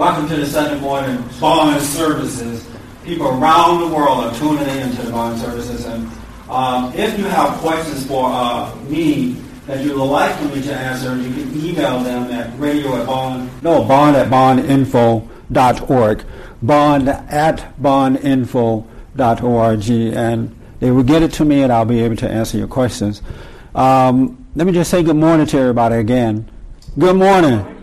Welcome to the Sunday morning bond services. People around the world are tuning in to the bond services. And um, if you have questions for uh, me that you would like for me to answer, you can email them at radio at bond. No, bond at bondinfo.org. Bond at bondinfo.org. And they will get it to me and I'll be able to answer your questions. Um, let me just say good morning to everybody again. Good morning.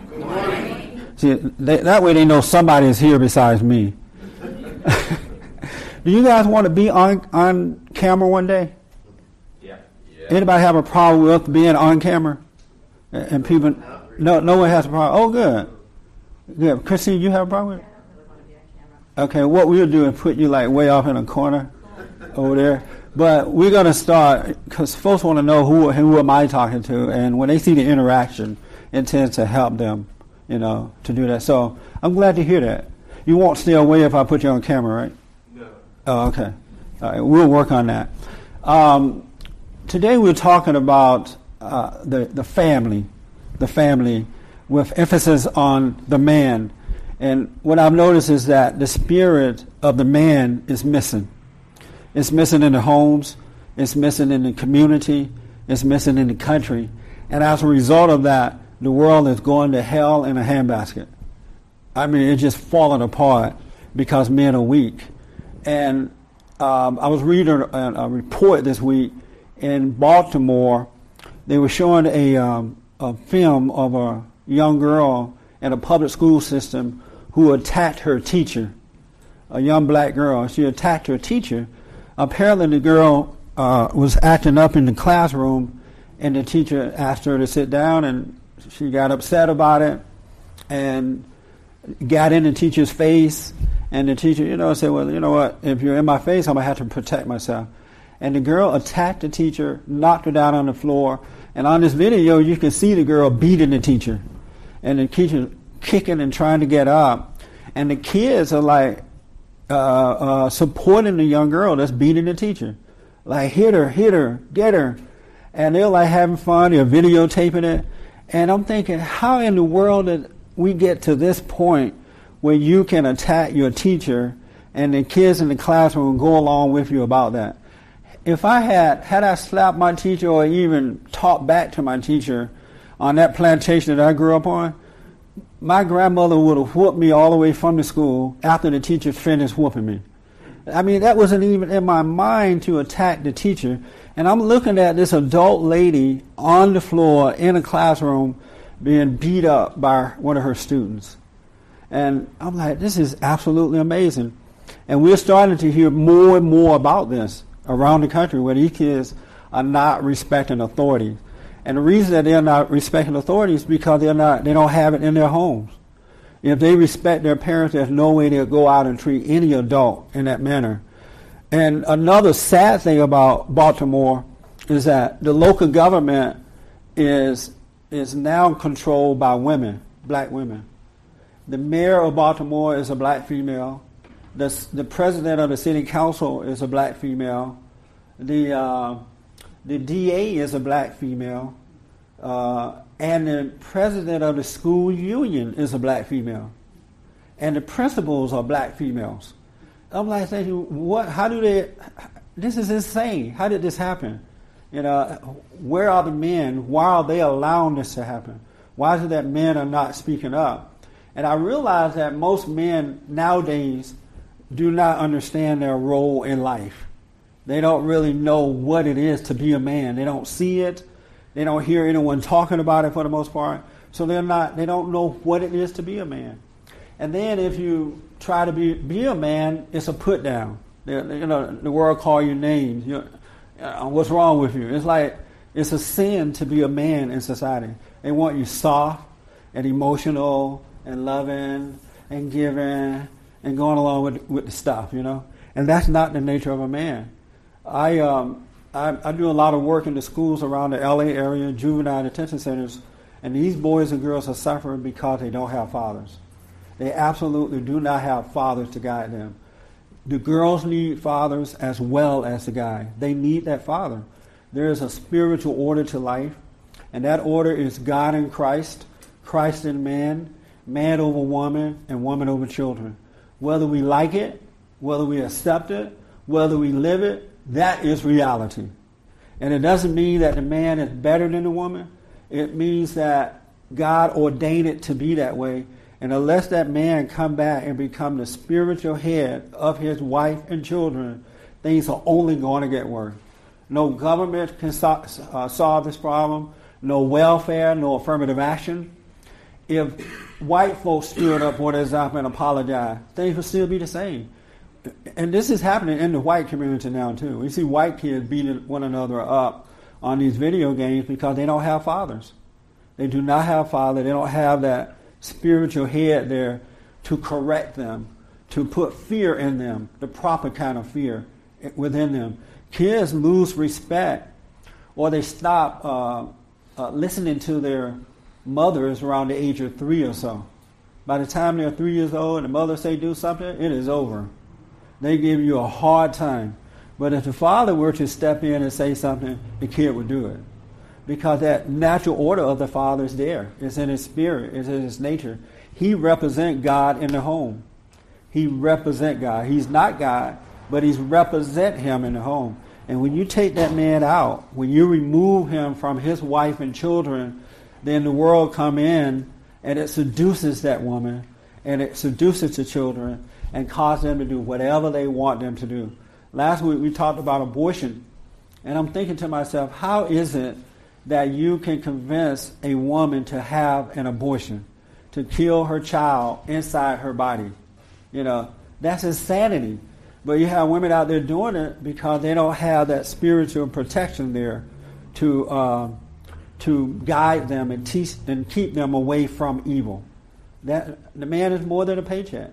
See, they, that way they know somebody is here besides me. Do you guys want to be on, on camera one day? Yeah. yeah. Anybody have a problem with being on camera? And people, no, no one has a problem. Oh, good. Good. Christine, you have a problem with it? Okay, what we'll do is put you like way off in a corner over there. But we're going to start because folks want to know who who am I talking to, and when they see the interaction, it tends to help them, you know, to do that. So I'm glad to hear that. You won't stay away if I put you on camera, right? No. Oh, okay. All right, we'll work on that. Um, today we're talking about uh, the the family, the family, with emphasis on the man. And what I've noticed is that the spirit of the man is missing. It's missing in the homes. It's missing in the community. It's missing in the country. And as a result of that, the world is going to hell in a handbasket. I mean, it's just falling apart because men are weak. And um, I was reading a, a, report this week in Baltimore. They were showing a, um, a film of a young girl in a public school system who attacked her teacher, a young black girl. She attacked her teacher apparently the girl uh, was acting up in the classroom, and the teacher asked her to sit down, and she got upset about it, and got in the teacher's face, and the teacher, you know, said, "Well, you know what? If you're in my face, I'm gonna have to protect myself." And the girl attacked the teacher, knocked her down on the floor, and on this video, you can see the girl beating the teacher, and the teacher kicking and trying to get up, and the kids are like, uh, uh, supporting the young girl that's beating the teacher. Like, hit her, hit her, get her. And they're like having fun, they're videotaping it. And I'm thinking, how in the world did we get to this point where you can attack your teacher and the kids in the classroom will go along with you about that? If I had, had I slapped my teacher or even talked back to my teacher on that plantation that I grew up on, my grandmother would have whooped me all the way from the school after the teacher finished whooping me. I mean, that wasn't even in my mind to attack the teacher. And I'm looking at this adult lady on the floor in a classroom being beat up by one of her students. And I'm like, this is absolutely amazing. And we're starting to hear more and more about this around the country where these kids are not respecting authority. And the reason that they're not respecting authority is because they're not, they don't have it in their homes. If they respect their parents, there's no way they'll go out and treat any adult in that manner. And another sad thing about Baltimore is that the local government is is now controlled by women, black women. The mayor of Baltimore is a black female. The, the president of the city council is a black female. The uh, the DA is a black female. Uh, and the president of the school union is a black female, and the principals are black females. I'm like thinking, what? How do they? This is insane. How did this happen? You know, where are the men? Why are they allowing this to happen? Why is it that men are not speaking up? And I realize that most men nowadays do not understand their role in life. They don't really know what it is to be a man. They don't see it. They don't hear anyone talking about it for the most part. So they're not, they don't know what it is to be a man. And then if you try to be, be a man, it's a put down. you know, the world call you names. You uh, what's wrong with you? It's like, it's a sin to be a man in society. They want you soft and emotional and loving and giving and going along with, with the stuff, you know? And that's not the nature of a man. I, um, I, I, do a lot of work in the schools around the LA area, juvenile detention centers, and these boys and girls are suffering because they don't have fathers. They absolutely do not have fathers to guide them. The girls need fathers as well as the guy. They need that father. There is a spiritual order to life, and that order is God in Christ, Christ in man, man over woman and woman over children. Whether we like it, whether we accept it, whether we live it, that is reality. And it doesn't mean that the man is better than the woman. It means that God ordained it to be that way. And unless that man come back and become the spiritual head of his wife and children, things are only going to get worse. No government can so- uh, solve this problem. No welfare, no affirmative action. If white folks stood up for this up and apologized, things would still be the same. And this is happening in the white community now too. We see white kids beating one another up on these video games because they don't have fathers. They do not have father. They don't have that spiritual head there to correct them, to put fear in them, the proper kind of fear within them. Kids lose respect or they stop uh, uh, listening to their mothers around the age of three or so. By the time they're three years old and the mother say do something, it is over. They give you a hard time. But if the father were to step in and say something, the kid would do it. Because that natural order of the father is there. It's in his spirit. It's in his nature. He represent God in the home. He represent God. He's not God, but he's represent him in the home. And when you take that man out, when you remove him from his wife and children, then the world come in and it seduces that woman and it seduces the children and causes them to do whatever they want them to do. Last week we talked about abortion. And I'm thinking to myself, how is it that you can convince a woman to have an abortion, to kill her child inside her body? You know, that's insanity. But you have women out there doing it because they don't have that spiritual protection there to uh, to guide them and teach and keep them away from evil. That the man is more than a paycheck.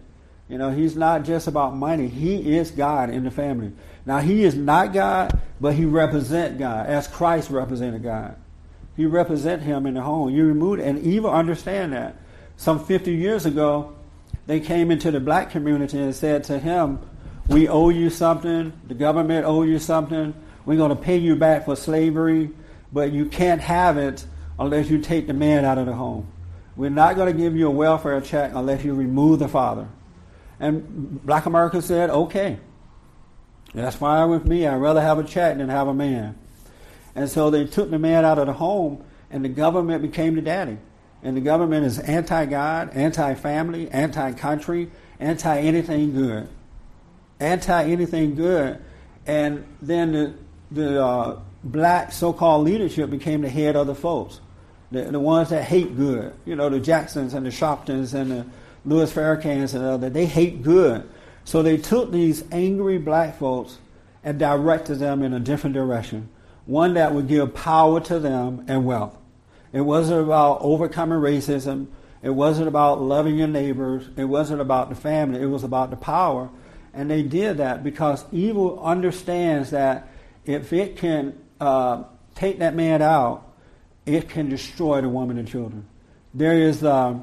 You know, he's not just about money. He is God in the family. Now he is not God, but he represents God as Christ represented God. He represent him in the home. You remove it, and evil understand that. Some 50 years ago, they came into the black community and said to him, we owe you something, the government owe you something, we're going to pay you back for slavery, but you can't have it unless you take the man out of the home. We're not going to give you a welfare check unless you remove the father. And black America said, okay, that's fine with me. I'd rather have a check than have a man. And so they took the man out of the home, and the government became the daddy. And the government is anti God, anti family, anti country, anti anything good anti anything good, and then the, the uh, black so-called leadership became the head of the folks, the, the ones that hate good. You know, the Jacksons and the Sharptons and the Louis Farrakhan's and other. They hate good, so they took these angry black folks and directed them in a different direction, one that would give power to them and wealth. It wasn't about overcoming racism. It wasn't about loving your neighbors. It wasn't about the family. It was about the power and they did that because evil understands that if it can uh, take that man out, it can destroy the woman and children. There is, uh,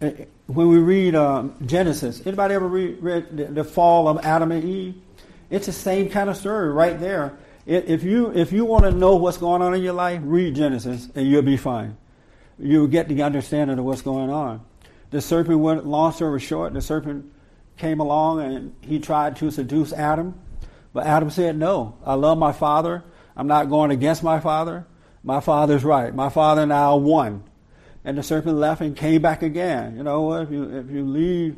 when we read uh, Genesis, anybody ever read, read the, fall of Adam and Eve? It's the same kind of story right there. If you if you want to know what's going on in your life, read Genesis and you'll be fine. You'll get the understanding of what's going on. The serpent went, long story short, the serpent came along and he tried to seduce Adam. But Adam said, No, I love my father. I'm not going against my father. My father's right. My father and I are one. And the serpent left and came back again. You know, if you if you leave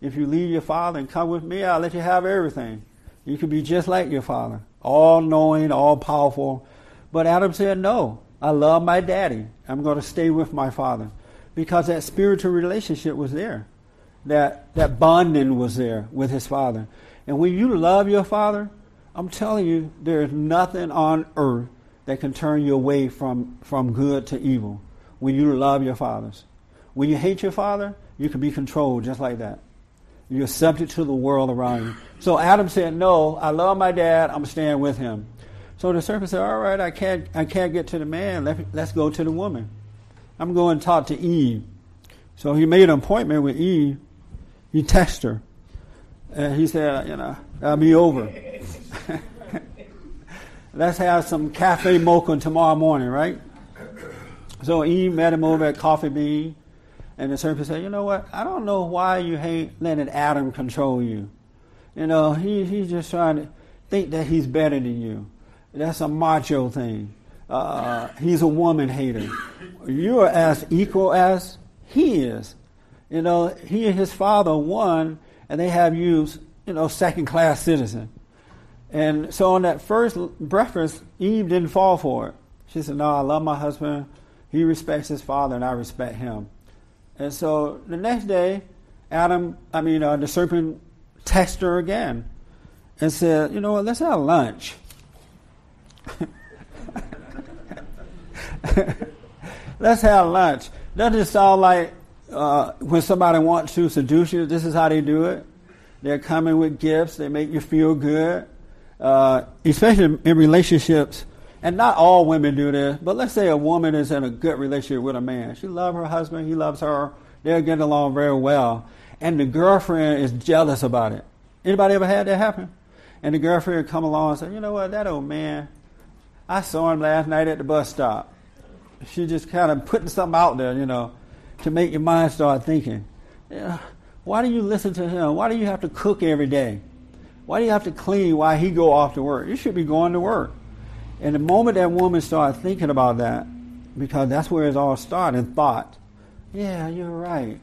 if you leave your father and come with me, I'll let you have everything. You can be just like your father, all knowing, all powerful. But Adam said, No, I love my daddy. I'm going to stay with my father. Because that spiritual relationship was there that, that bonding was there with his father. And when you love your father, I'm telling you, there's nothing on earth that can turn you away from, from good to evil when you love your fathers. When you hate your father, you can be controlled just like that. You're subject to the world around you. So Adam said, No, I love my dad, I'm staying with him. So the serpent said, All right, I can't I can't get to the man. Let, let's go to the woman. I'm going to talk to Eve. So he made an appointment with Eve he texted her. And he said, you know, I'll be over. Let's have some cafe mocha tomorrow morning, right? So Eve met him over at Coffee Bean. And the serpent said, You know what? I don't know why you hate letting Adam control you. You know, he, he's just trying to think that he's better than you. That's a macho thing. Uh, he's a woman hater. You are as equal as he is. You know, he and his father won, and they have you, you know, second class citizen. And so on that first breakfast, Eve didn't fall for it. She said, No, I love my husband. He respects his father, and I respect him. And so the next day, Adam, I mean, uh, the serpent texted her again and said, You know what, let's have lunch. let's have lunch. Doesn't it sound like uh, when somebody wants to seduce you, this is how they do it? They're coming with gifts, they make you feel good. Uh, especially in relationships, and not all women do this, but let's say a woman is in a good relationship with a man. She loves her husband, he loves her, they're getting along very well, and the girlfriend is jealous about it. Anybody ever had that happen? And the girlfriend come along and say, you know what, that old man, I saw him last night at the bus stop. She just kind of putting something out there, you know, to make your mind start thinking. Yeah, why do you listen to him? Why do you have to cook every day? Why do you have to clean while he go off to work? You should be going to work. And the moment that woman started thinking about that, because that's where it all started, thought, yeah, you're right.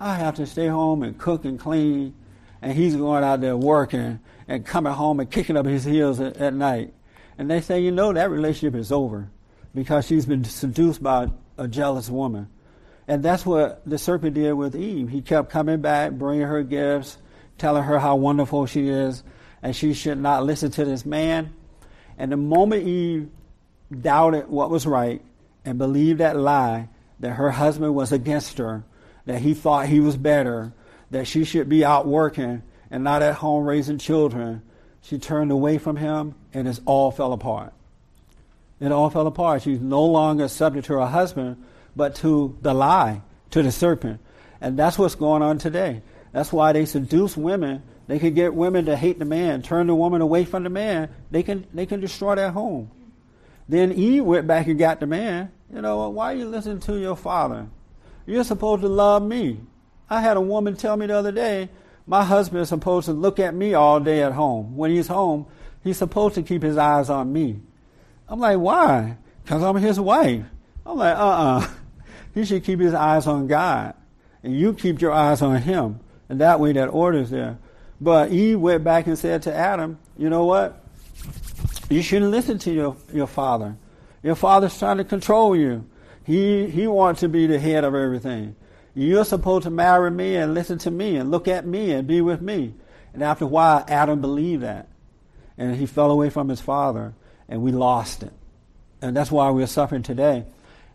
I have to stay home and cook and clean, and he's going out there working and coming home and kicking up his heels at, at night. And they say, you know, that relationship is over because she's been seduced by a jealous woman. And that's what the serpent did with Eve. He kept coming back, bringing her gifts, telling her how wonderful she is, and she should not listen to this man. And the moment Eve doubted what was right and believed that lie, that her husband was against her, that he thought he was better, that she should be out working and not at home raising children, she turned away from him and it all fell apart. It all fell apart. She's no longer subject to her husband, but to the lie, to the serpent. And that's what's going on today. That's why they seduce women. They can get women to hate the man, turn the woman away from the man. They can they can destroy their home. Then Eve went back and got the man. You know, why are you listening to your father? You're supposed to love me. I had a woman tell me the other day, my husband is supposed to look at me all day at home. When he's home, he's supposed to keep his eyes on me. I'm like, why? Because I'm his wife. I'm like, uh-uh. He should keep his eyes on God. And you keep your eyes on him. And that way that order's there. But Eve went back and said to Adam, you know what? You shouldn't listen to your, your father. Your father's trying to control you. He, he wants to be the head of everything. You're supposed to marry me and listen to me and look at me and be with me. And after a while, Adam believed that. And he fell away from his father, and we lost it. And that's why we're suffering today.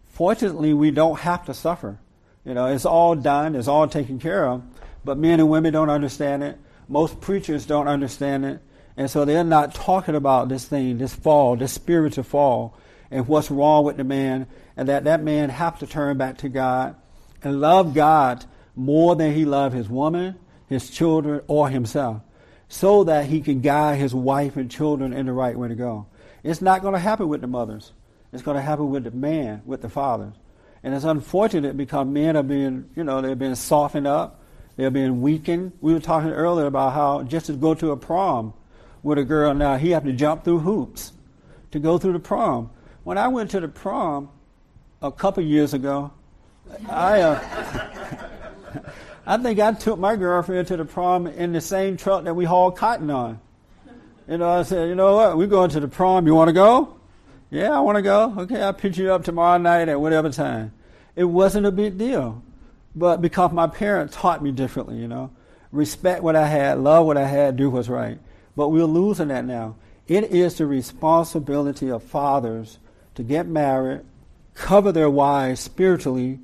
Fortunately, we don't have to suffer. You know, it's all done, it's all taken care of. But men and women don't understand it. Most preachers don't understand it. And so they're not talking about this thing, this fall, this spiritual fall, and what's wrong with the man, and that that man have to turn back to God and love God more than he loved his woman, his children, or himself, so that he can guide his wife and children in the right way to go. It's not going to happen with the mothers. It's going to happen with the man, with the fathers. And it's unfortunate because men are being, you know, they're being softened up. They're being weakened. We were talking earlier about how just to go to a prom with a girl now, he have to jump through hoops to go through the prom. When I went to the prom a couple years ago, I, uh, I think I took my girlfriend to the prom in the same truck that we hauled cotton on. You know, I said, you know what, we're going to the prom. You want to go? Yeah, I want to go. Okay, I'll pick you up tomorrow night at whatever time. It wasn't a big deal. But because my parents taught me differently, you know, respect what I had, love what I had, do what's right. But we're losing that now. It is the responsibility of fathers to get married, cover their wives spiritually,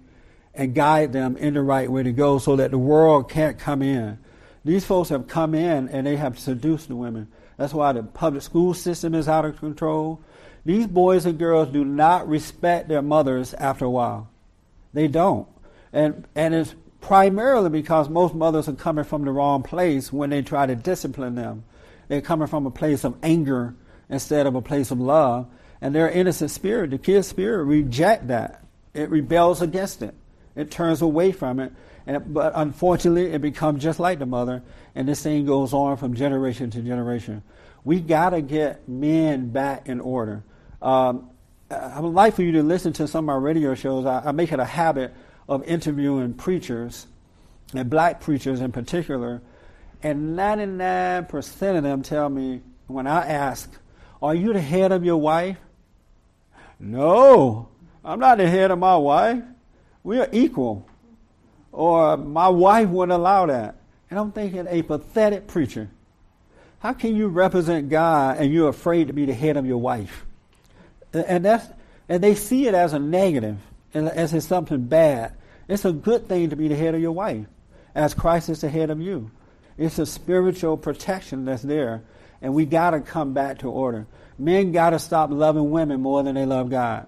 and guide them in the right way to go so that the world can't come in. These folks have come in and they have seduced the women. That's why the public school system is out of control. These boys and girls do not respect their mothers after a while. They don't. And, and it's primarily because most mothers are coming from the wrong place when they try to discipline them. They're coming from a place of anger instead of a place of love. And their innocent spirit, the kid's spirit, reject that. It rebels against it. It turns away from it. And, but unfortunately, it becomes just like the mother, and this thing goes on from generation to generation. We got to get men back in order. Um, I would like for you to listen to some of my radio shows. I, I make it a habit of interviewing preachers, and black preachers in particular, and 99% of them tell me when I ask, Are you the head of your wife? No, I'm not the head of my wife. We are equal. Or my wife wouldn't allow that. And I'm thinking, a pathetic preacher. How can you represent God and you're afraid to be the head of your wife? And that's and they see it as a negative, as it's something bad. It's a good thing to be the head of your wife, as Christ is the head of you. It's a spiritual protection that's there, and we got to come back to order. Men got to stop loving women more than they love God.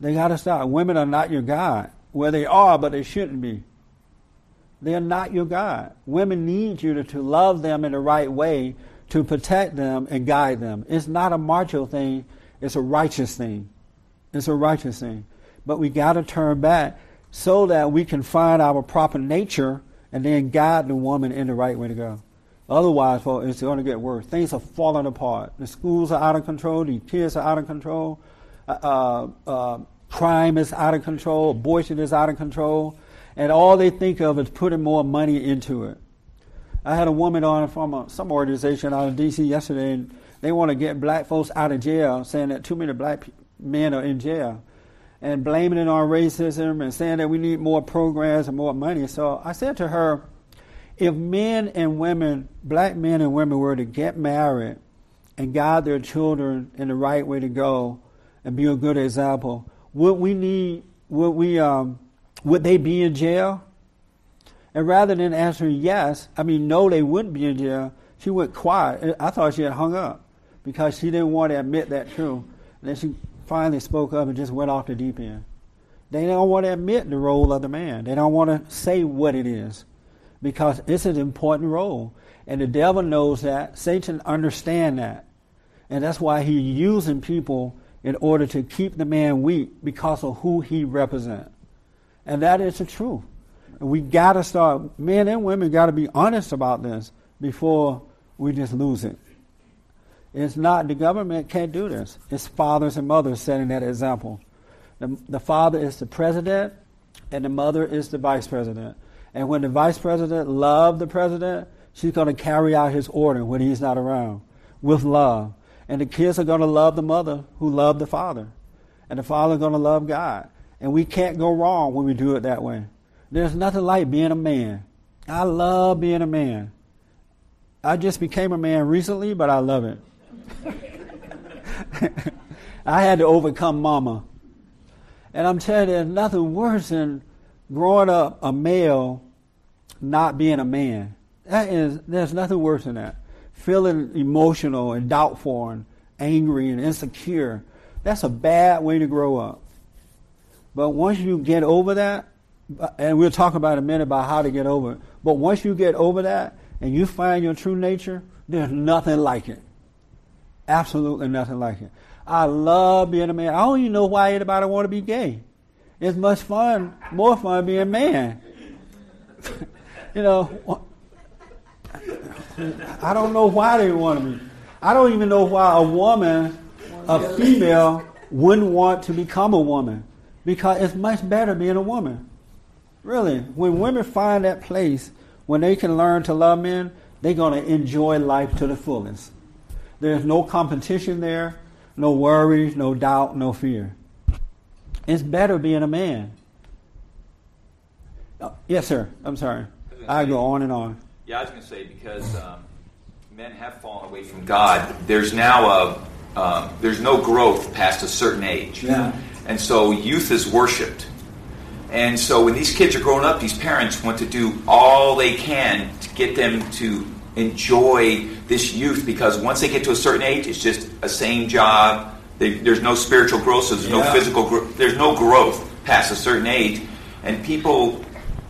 They got to stop. Women are not your God. Well, they are, but they shouldn't be. They are not your God. Women need you to, to love them in the right way, to protect them and guide them. It's not a martial thing, it's a righteous thing. It's a righteous thing. But we got to turn back so that we can find our proper nature and then guide the woman in the right way to go. Otherwise, folks, it's going to get worse. Things are falling apart. The schools are out of control. The kids are out of control. Uh, uh, uh, crime is out of control. Abortion is out of control. And all they think of is putting more money into it. I had a woman on from a, some organization out of D.C. yesterday, and they want to get black folks out of jail, saying that too many black men are in jail and blaming it on racism and saying that we need more programs and more money. So I said to her, if men and women, black men and women, were to get married and guide their children in the right way to go and be a good example, would we need, would we, um, would they be in jail? And rather than answering yes, I mean, no, they wouldn't be in jail, she went quiet. I thought she had hung up because she didn't want to admit that truth. And then she finally spoke up and just went off the deep end. They don't want to admit the role of the man. They don't want to say what it is because it's an important role. And the devil knows that. Satan understands that. And that's why he's using people in order to keep the man weak because of who he represents. And that is the truth. And we got to start, men and women got to be honest about this before we just lose it. It's not, the government can't do this. It's fathers and mothers setting that example. The, the father is the president, and the mother is the vice president. And when the vice president loves the president, she's going to carry out his order when he's not around with love. And the kids are going to love the mother who loved the father. And the father is going to love God. And we can't go wrong when we do it that way. There's nothing like being a man. I love being a man. I just became a man recently, but I love it. I had to overcome mama. And I'm telling you, there's nothing worse than growing up a male not being a man. That is, there's nothing worse than that. Feeling emotional and doubtful and angry and insecure. That's a bad way to grow up. But once you get over that, and we'll talk about a minute about how to get over it, but once you get over that and you find your true nature, there's nothing like it. Absolutely nothing like it. I love being a man. I don't even know why anybody want to be gay. It's much fun, more fun being a man. you know, I don't know why they want to be. I don't even know why a woman, a female, wouldn't want to become a woman because it's much better being a woman. Really, when women find that place when they can learn to love men, they're going to enjoy life to the fullest. There's no competition there, no worries, no doubt, no fear. It's better being a man. Oh, yes, sir. I'm sorry. I, I go on and on. Yeah, I was going to say because um, men have fallen away from God. There's now a um, there's no growth past a certain age, yeah. and so youth is worshipped. And so when these kids are growing up, these parents want to do all they can to get them to enjoy this youth because once they get to a certain age, it's just a same job. They, there's no spiritual growth, so there's yeah. no physical growth. There's no growth past a certain age, and people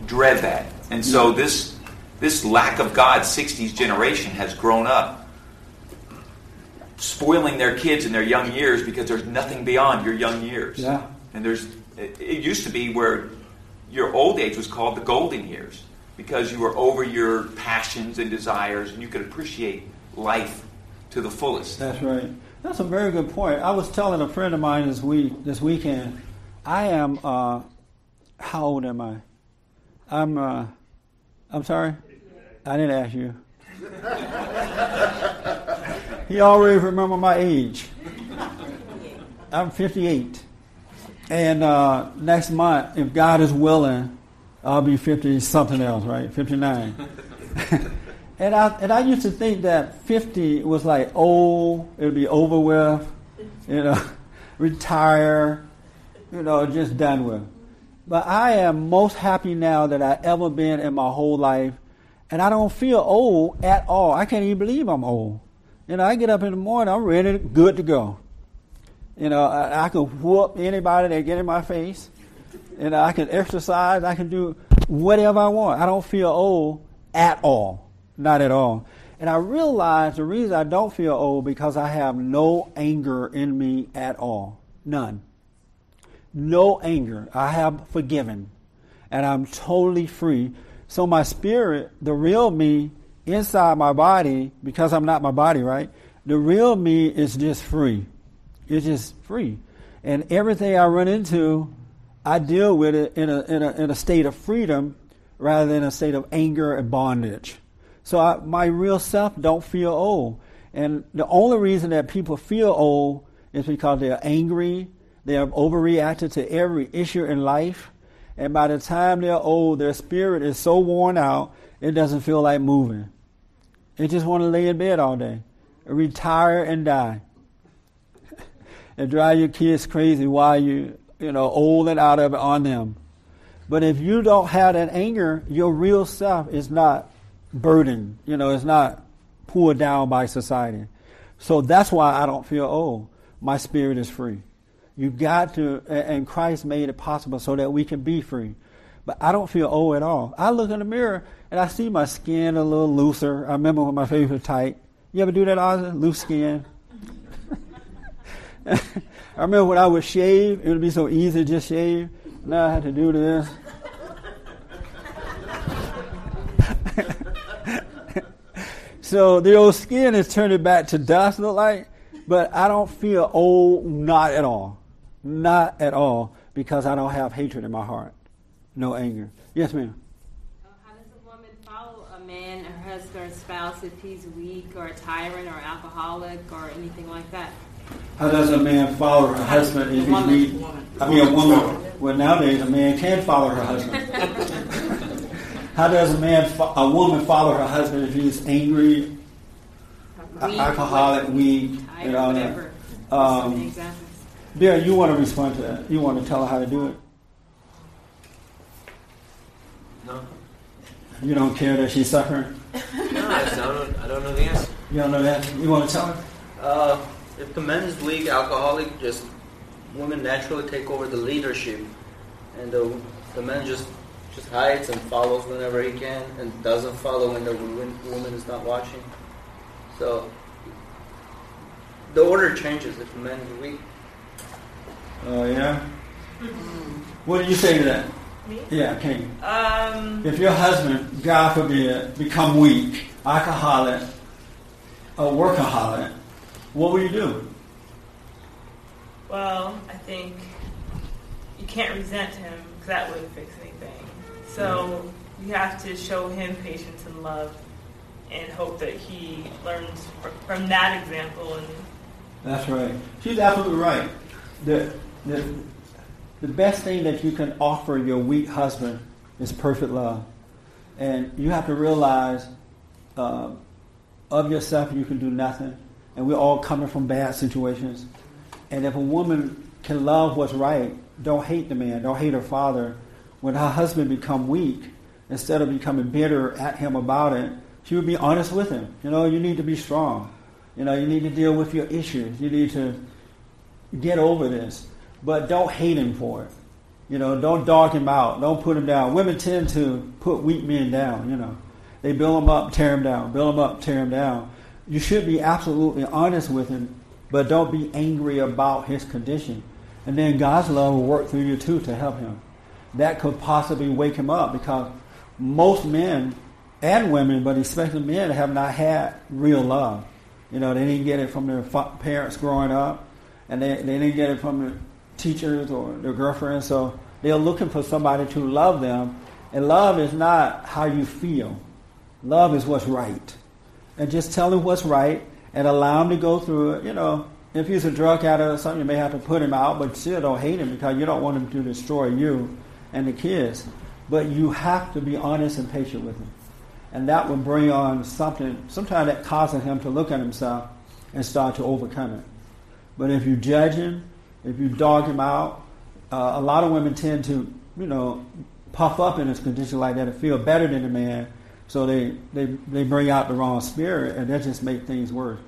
dread that. And so mm. this this lack of God, 60s generation has grown up, spoiling their kids in their young years because there's nothing beyond your young years. Yeah. And there's it, it used to be where your old age was called the golden years because you were over your passions and desires and you could appreciate life to the fullest. That's right. That's a very good point. I was telling a friend of mine this week, this weekend. I am. Uh, how old am I? I'm. Uh, I'm sorry. I didn't ask you. he already remember my age. I'm 58, and uh, next month, if God is willing, I'll be 50 something else, right? 59. and I and I used to think that 50 was like old, it'd be over with, you know, retire, you know, just done with. But I am most happy now that I ever been in my whole life, and I don't feel old at all. I can't even believe I'm old. You know, I get up in the morning, I'm ready, good to go. You know, I, I can whoop anybody that get in my face. Know, I can exercise, I can do whatever I want. I don't feel old at all. Not at all. And I realize the reason I don't feel old because I have no anger in me at all. None. No anger. I have forgiven. And I'm totally free. So my spirit, the real me inside my body, because I'm not my body, right? The real me is just free. It's just free. And everything I run into, I deal with it in a, in a, in a state of freedom rather than a state of anger and bondage. So I, my real self don't feel old. And the only reason that people feel old is because they're angry, they have overreacted to every issue in life, and by the time they're old, their spirit is so worn out, it doesn't feel like moving. They just want to lay in bed all day, retire and die, and drive your kids crazy while you, you know, old and out of it on them. But if you don't have that anger, your real self is not burdened. You know, it's not pulled down by society. So that's why I don't feel old. My spirit is free. You got to, and Christ made it possible so that we can be free. But I don't feel old at all. I look in the mirror and I see my skin a little looser. I remember when my face was tight. You ever do that, Ozzy? Loose skin. I remember when I would shave, it would be so easy to just shave. Now I had to do this. so the old skin is turning back to dust, look like, but I don't feel old, not at all. Not at all, because I don't have hatred in my heart. No anger. Yes, ma'am. Uh, how does a woman follow a man, her husband, or spouse if he's weak or a tyrant or alcoholic or anything like that? How does a man follow her husband if he's weak? I mean, a woman. Well, nowadays a man can follow her husband. How does a man, a woman, follow her husband if he's angry, Weak, alcoholic, weak, tired, and all that? whatever. Um, Many examples. Bill, you want to respond to that? You want to tell her how to do it? No. You don't care that she's suffering? No, I don't, I don't know the answer. You don't know that? You want to tell her? Uh, if the man is weak, alcoholic, just women naturally take over the leadership, and the the man just just hides and follows whenever he can, and doesn't follow when the woman, woman is not watching. So the order changes if the man is weak. Oh, yeah? What do you say to that? Me? Yeah, King. Um, If your husband, God forbid, become weak, alcoholic, a workaholic, what will you do? well, I think you can't resent him because that wouldn't fix anything. So you have to show him patience and love and hope that he learns from that example and That's right. She's absolutely right. The, the, the best thing that you can offer your weak husband is perfect love. And you have to realize uh, of yourself you can do nothing. And we're all coming from bad situations. And if a woman can love what's right, don't hate the man, don't hate her father. When her husband become weak, instead of becoming bitter at him about it, she would be honest with him. You know, you need to be strong. You know, you need to deal with your issues. You need to get over this. But don't hate him for it. You know, don't dog him out. Don't put him down. Women tend to put weak men down, you know. They build them up, tear them down. Build them up, tear them down. You should be absolutely honest with him, but don't be angry about his condition. And then God's love will work through you too to help him. that could possibly wake him up because most men and women, but especially men, have not had real love. You know, they didn't get it from their parents growing up, and they, they didn't get it from their teachers or their girlfriends. So they're looking for somebody to love them. And love is not how you feel. Love is what's right. And just tell him what's right and allow him to go through it. You know, if he's a drug addict or something, you may have to put him out, but still don't hate him because you don't want him to destroy you and the kids. But you have to be honest and patient with him. And that will bring on something, sometimes that causes him to look at himself and start to overcome it. But if you judge him, if you dog him out, uh, a lot of women tend to, you know, puff up in this condition like that and feel better than a man. So they, they, they bring out the wrong spirit and that just makes things worse.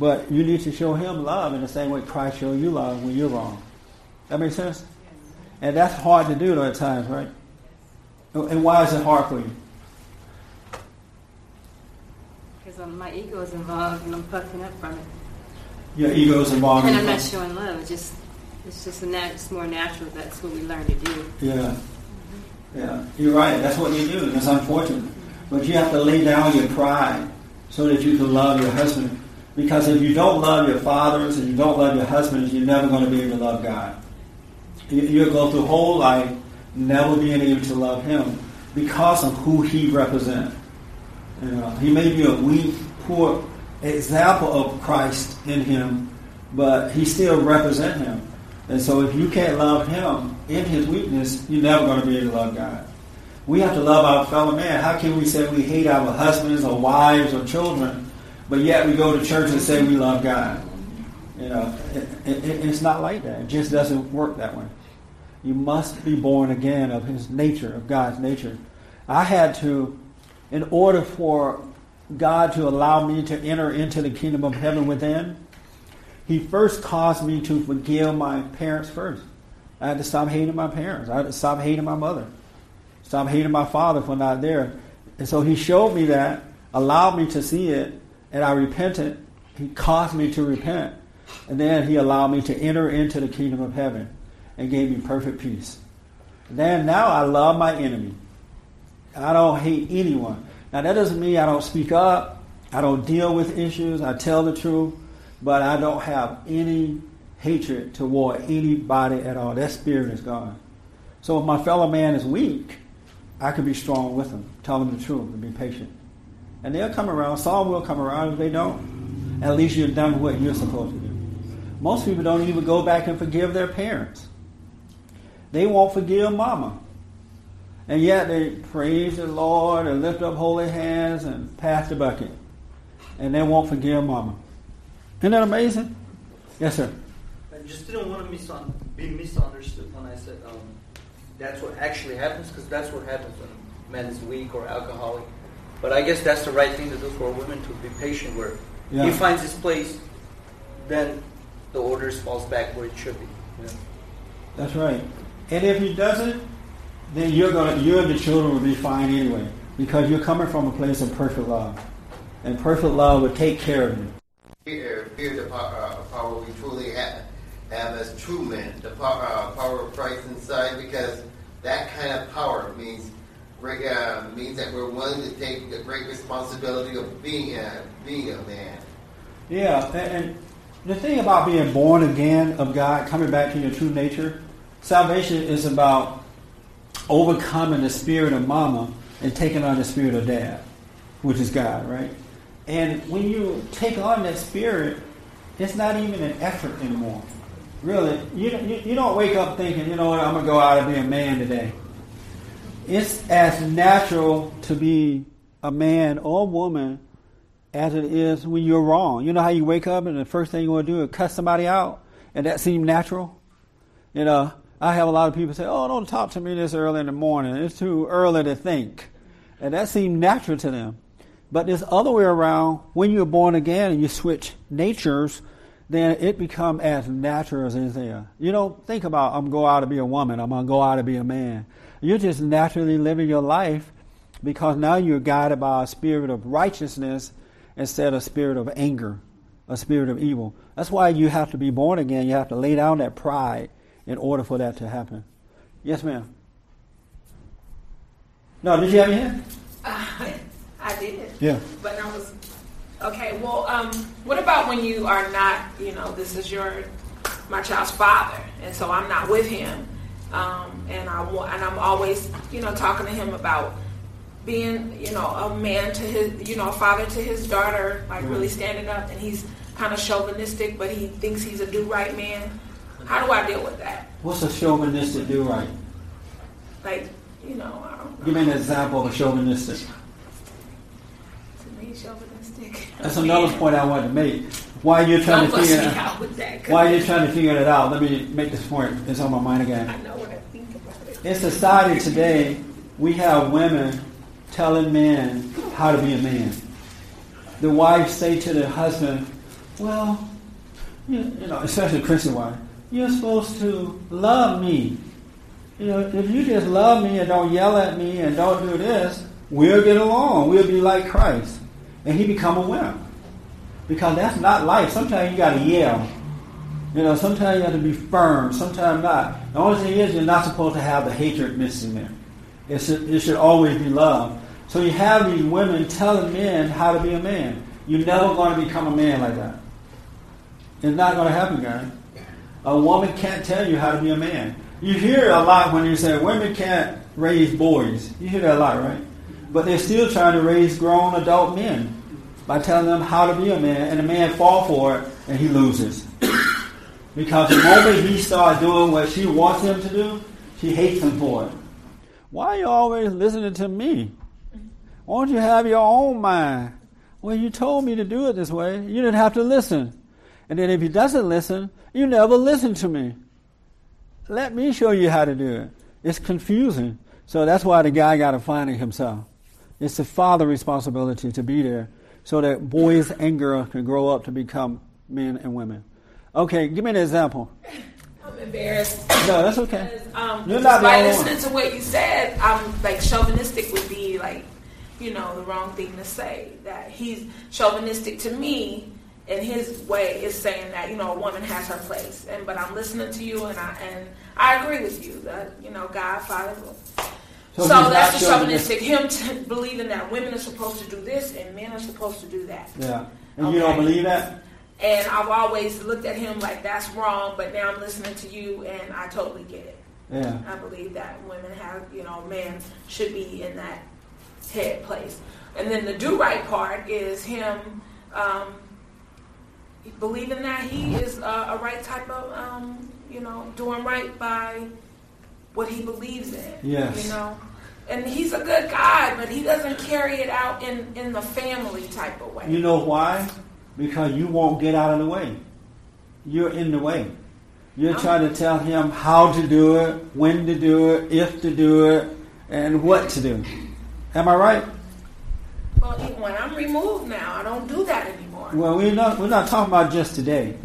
But you need to show him love in the same way Christ showed you love when you're wrong. That makes sense? And that's hard to do at times, right? And why is it hard for you? Because um, my ego is involved and I'm puffing up from it. Your ego is involved. And I'm not showing love. It's just, it's just a nat- it's more natural. That's what we learn to do. Yeah. Yeah, you're right. That's what you do. It's unfortunate. But you have to lay down your pride so that you can love your husband because if you don't love your fathers and you don't love your husbands, you're never going to be able to love God. You'll go through whole life never being able to love Him because of who He represents. You know, he may be a weak, poor example of Christ in Him, but He still represents Him. And so if you can't love Him in His weakness, you're never going to be able to love God. We have to love our fellow man. How can we say we hate our husbands or wives or children but yet we go to church and say we love God. You know, it, it, it's not like that. It just doesn't work that way. You must be born again of His nature, of God's nature. I had to, in order for God to allow me to enter into the kingdom of heaven within, He first caused me to forgive my parents first. I had to stop hating my parents. I had to stop hating my mother. Stop hating my father for not there. And so He showed me that, allowed me to see it, and I repented, he caused me to repent. And then he allowed me to enter into the kingdom of heaven and gave me perfect peace. And then now I love my enemy. I don't hate anyone. Now that doesn't mean I don't speak up. I don't deal with issues. I tell the truth. But I don't have any hatred toward anybody at all. That spirit is gone. So if my fellow man is weak, I can be strong with them, tell them the truth, and be patient. And they'll come around. Some will come around. If they don't, at least you've done what you're supposed to do. Most people don't even go back and forgive their parents. They won't forgive mama. And yet they praise the Lord and lift up holy hands and pass the bucket. And they won't forgive mama. Isn't that amazing? Yes, sir. I just didn't want to be misunderstood when I said um, that's what actually happens, because that's what happens when a man is weak or alcoholic. But I guess that's the right thing to do for a woman to be patient where yeah. he finds his place, then the orders falls back where it should be. You know? That's right. And if he doesn't, then you're gonna you and the children will be fine anyway. Because you're coming from a place of perfect love. And perfect love will take care of you. Fear, fear the power, uh, power we truly have, have as true men, the power, uh, power of Christ inside, because that kind of power means uh, means that we're willing to take the great responsibility of being a, being a man. Yeah, and, and the thing about being born again of God, coming back to your true nature, salvation is about overcoming the spirit of mama and taking on the spirit of dad, which is God, right? And when you take on that spirit, it's not even an effort anymore. Really, you, you, don't wake up thinking, you know what, I'm going to go out and be a man today it's as natural to be a man or woman as it is when you're wrong. You know how you wake up and the first thing you want to do is cut somebody out, and that seems natural? You know, I have a lot of people say, Oh, don't talk to me this early in the morning. It's too early to think. And that seems natural to them. But this other way around, when you're born again and you switch natures, then it become as natural as anything You don't think about, I'm going to go out to be a woman, I'm going to go out to be a man. You're just naturally living your life because now you're guided by a spirit of righteousness instead of a spirit of anger, a spirit of evil. That's why you have to be born again. You have to lay down that pride in order for that to happen. Yes, ma'am. No, did you have your hand? Uh, I did. Yeah. But I was okay. Well, um, what about when you are not? You know, this is your my child's father, and so I'm not with him, um, and I want, and I'm always, you know, talking to him about being, you know, a man to his, you know, a father to his daughter, like really standing up, and he's kind of chauvinistic, but he thinks he's a do right man. How do I deal with that? What's a chauvinistic do right? Like, you know, I don't know. Give me an example of a chauvinistic. To me, chauvinistic. That's another point I wanted to make. Why you're trying Don't to figure out. out with that. 'cause Why you're trying to figure it out? Let me make this point. It's on my mind again. I know what I think about it. In society today, we have women telling men how to be a man. The wives say to the husband, "Well, you, you know, especially Christian wife, you're supposed to love me. You know, if you just love me and don't yell at me and don't do this, we'll get along. We'll be like Christ." And he become a wimp because that's not life. Sometimes you got to yell. You know, sometimes you have to be firm, sometimes not. The only thing is, you're not supposed to have the hatred missing there. It should, it should always be love. So you have these women telling men how to be a man. You're never going to become a man like that. It's not going to happen, guys. A woman can't tell you how to be a man. You hear a lot when you say women can't raise boys. You hear that a lot, right? But they're still trying to raise grown adult men by telling them how to be a man, and the man fall for it, and he loses. Because the moment he starts doing what she wants him to do, she hates him for it. Why are you always listening to me? Why don't you have your own mind? Well, you told me to do it this way. You didn't have to listen. And then if he doesn't listen, you never listen to me. Let me show you how to do it. It's confusing. So that's why the guy got to find it himself. It's the father responsibility to be there so that boys and girls can grow up to become men and women. Okay, give me an example. I'm embarrassed. No, that's okay. Because, um, You're not the by listening to what you said, I'm like chauvinistic would be like, you know, the wrong thing to say. That he's chauvinistic to me, and his way is saying that you know a woman has her place. And but I'm listening to you, and I and I agree with you that you know God, Father. So So, that's the chauvinistic. Him t- believing that women are supposed to do this and men are supposed to do that. Yeah. And you don't believe that? And I've always looked at him like that's wrong, but now I'm listening to you and I totally get it. Yeah. I believe that women have, you know, men should be in that head place. And then the do right part is him um, believing that he is a, a right type of, um, you know, doing right by what he believes in. Yes. You know? And he's a good guy, but he doesn't carry it out in, in the family type of way. You know why? Because you won't get out of the way. You're in the way. You're trying to tell him how to do it, when to do it, if to do it, and what to do. Am I right? Well, when I'm removed now, I don't do that anymore. Well, we're not, we're not talking about just today.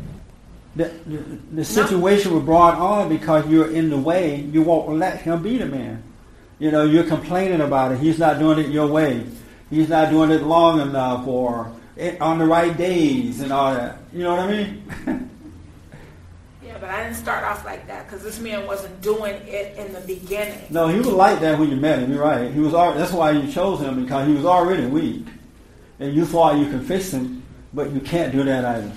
The, the, the situation was brought on because you're in the way. You won't let him be the man. You know, you're complaining about it. He's not doing it your way. He's not doing it long enough or it, on the right days and all that. You know what I mean? Yeah, but I didn't start off like that because this man wasn't doing it in the beginning. no, he was like that when you met him. You're right. He was. al- That's why you chose him because he was already weak, and you thought you could fix him, but you can't do that either.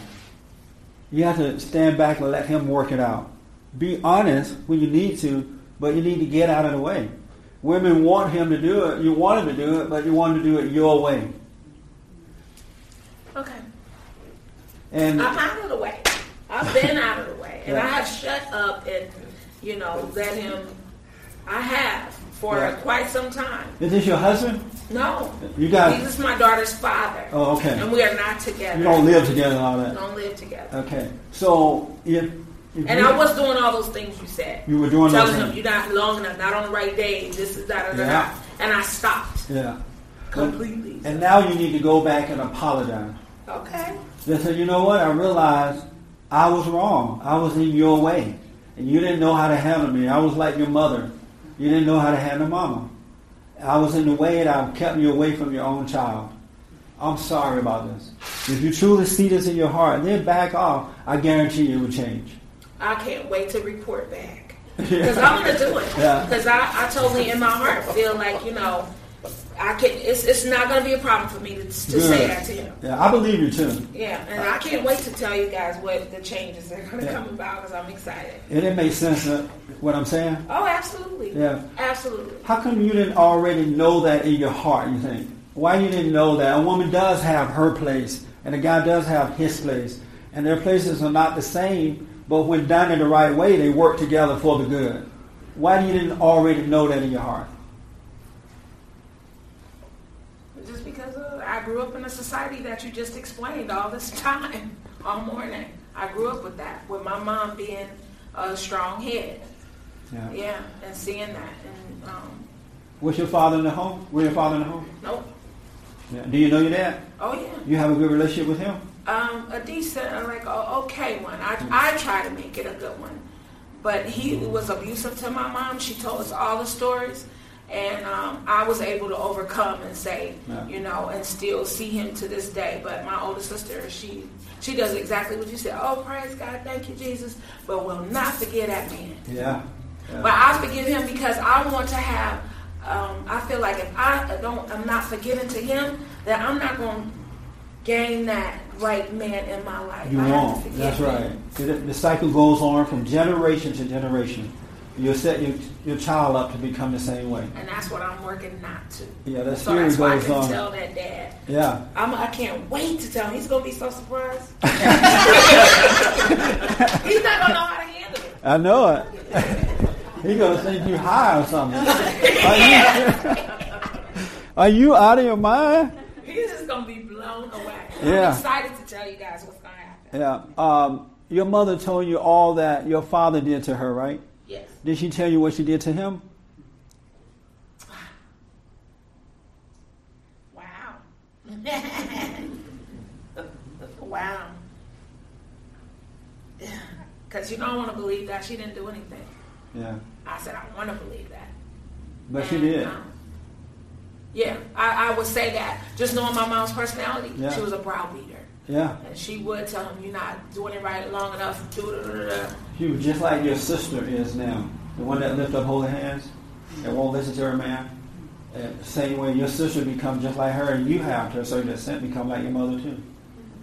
You have to stand back and let him work it out. Be honest when you need to, but you need to get out of the way. Women want him to do it. You want him to do it, but you want him to do it your way. Okay, And I'm out of the way. I've been out of the way, and Yeah. I have shut up and you know let him. I have for Yeah. quite some time. is this your husband? No, You got. he was my daughter's father. Oh, okay. And we are not together. You don't live together and all We that. don't live together. Okay. So if, if And I was doing all those things you said. you were doing those telling him things. you're not long enough, not on the right day. This is da Yeah. da. And I stopped Yeah. completely. And now you need to go back and apologize. Okay. They said, you know what? I realized I was wrong. I was in your way. And you didn't know how to handle me. I was like your mother. You didn't know how to handle mama. I was in the way and I kept you away from your own child. I'm sorry about this. If you truly see this in your heart, then back off. I guarantee you it will change. I can't wait to report back. because I'm gonna do it. Yeah. Because I, I totally in my heart feel like you know, I can. It's it's not gonna be a problem for me to, to say that to him. Yeah, I believe you too. Yeah, and I can't wait to tell you guys what the changes are gonna Yeah. come about because I'm excited. And it makes sense uh, what I'm saying. Oh, absolutely. Yeah. Absolutely. How come you didn't already know that in your heart? You think why you didn't know that a woman does have her place and a guy does have his place, and their places are not the same. But when done in the right way, they work together for the good. Why you didn't already know that in your heart? Just because of, I grew up in a society that you just explained all this time, all morning. I grew up with that, with my mom being a strong head. Yeah. Yeah, and seeing that. And um, Was your father in the home? Were your father in the home? nope. Yeah. Do you know your dad? Oh yeah. You have a good relationship with him? Um, a decent, like a okay one. I I try to make it a good one, but he was abusive to my mom. She told us all the stories, and um, I was able to overcome and say, Yeah. you know, and still see him to this day. But my older sister, she she does exactly what you said. Oh, praise God, thank you, Jesus. But will not forget that man. Yeah. But I forgive him because I want to have. Um, I feel like if I don't, I'm not forgiving to him, that I'm not going to gain that right man in my life. You won't. That's him. right. The, the cycle goes on from generation to generation. You set your, your child up to become the same way. And that's what I'm working not to. Yeah, that So that's why I can on. tell that dad. Yeah. I'm, I can't wait to tell him. He's going to be so surprised. He's not going to know how to handle it. I know it. He gonna think you high or something. Are you, are you out of your mind? He's just going to be blown away. Yeah. I'm excited to tell you guys what's going to happen. Yeah. Um, your mother told you all that your father did to her, right? Did she tell you what she did to him? Wow. wow. Because you don't want to believe that she didn't do anything. Yeah. I said, I want to believe that. But she did. um, yeah, I, I would say that. Just knowing my mom's personality, Yeah. she was a browbeater. Yeah. And she would tell him, You're not doing it right long enough. Do da, da, da, da." She was just like your sister is now. The one that lift up holy hands and won't listen to her man. And same way your sister become just like her and you have to a certain extent become like your mother too.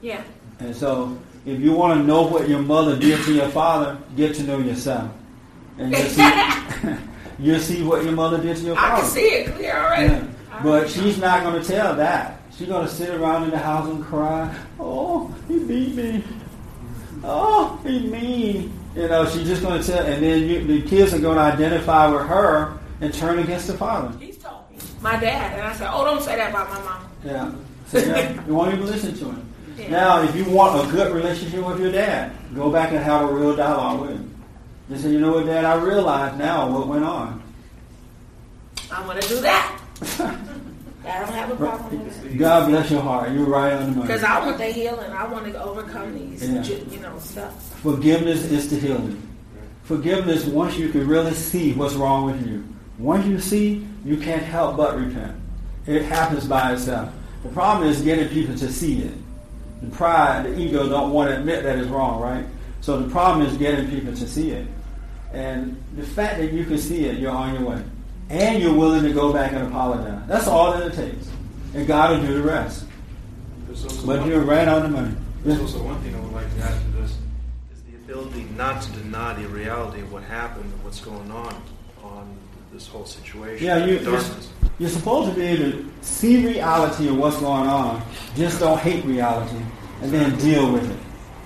Yeah. And so if you want to know what your mother did to your father, get to know yourself. And you'll see you'll see what your mother did to your I father. can see it clear already. Yeah. But she's not going to tell that. She's going to sit around in the house and cry. Oh, he beat me. Oh, he mean. You know, she's just going to tell, and then you, the kids are going to identify with her and turn against the father. He's told me. My dad. And I said, Oh, don't say that about my mom. Yeah. So yeah, you won't even listen to him. Yeah. Now, if you want a good relationship with your dad, go back and have a real dialogue with him. Just say, you know what, Dad, I realize now what went on. I'm going to do that. I don't have a problem with it. God bless your heart. You're right on the money. Because I want the healing. I want to overcome these, Yeah. you know, stuff. Forgiveness is the healing. Forgiveness, once you can really see what's wrong with you. Once you see, you can't help but repent. It happens by itself. The problem is getting people to see it. The pride, the ego don't want to admit that it's wrong, right? So the problem is getting people to see it. And the fact that you can see it, you're on your way. And you're willing to go back and apologize. That's all that it takes. And God will do the rest. But you're right on the money. There's also one thing I would like to add to this is the ability not to deny the reality of what happened and what's going on on this whole situation. Yeah, you, you're, you're supposed to be able to see reality of what's going on. Just don't hate reality and then deal with it.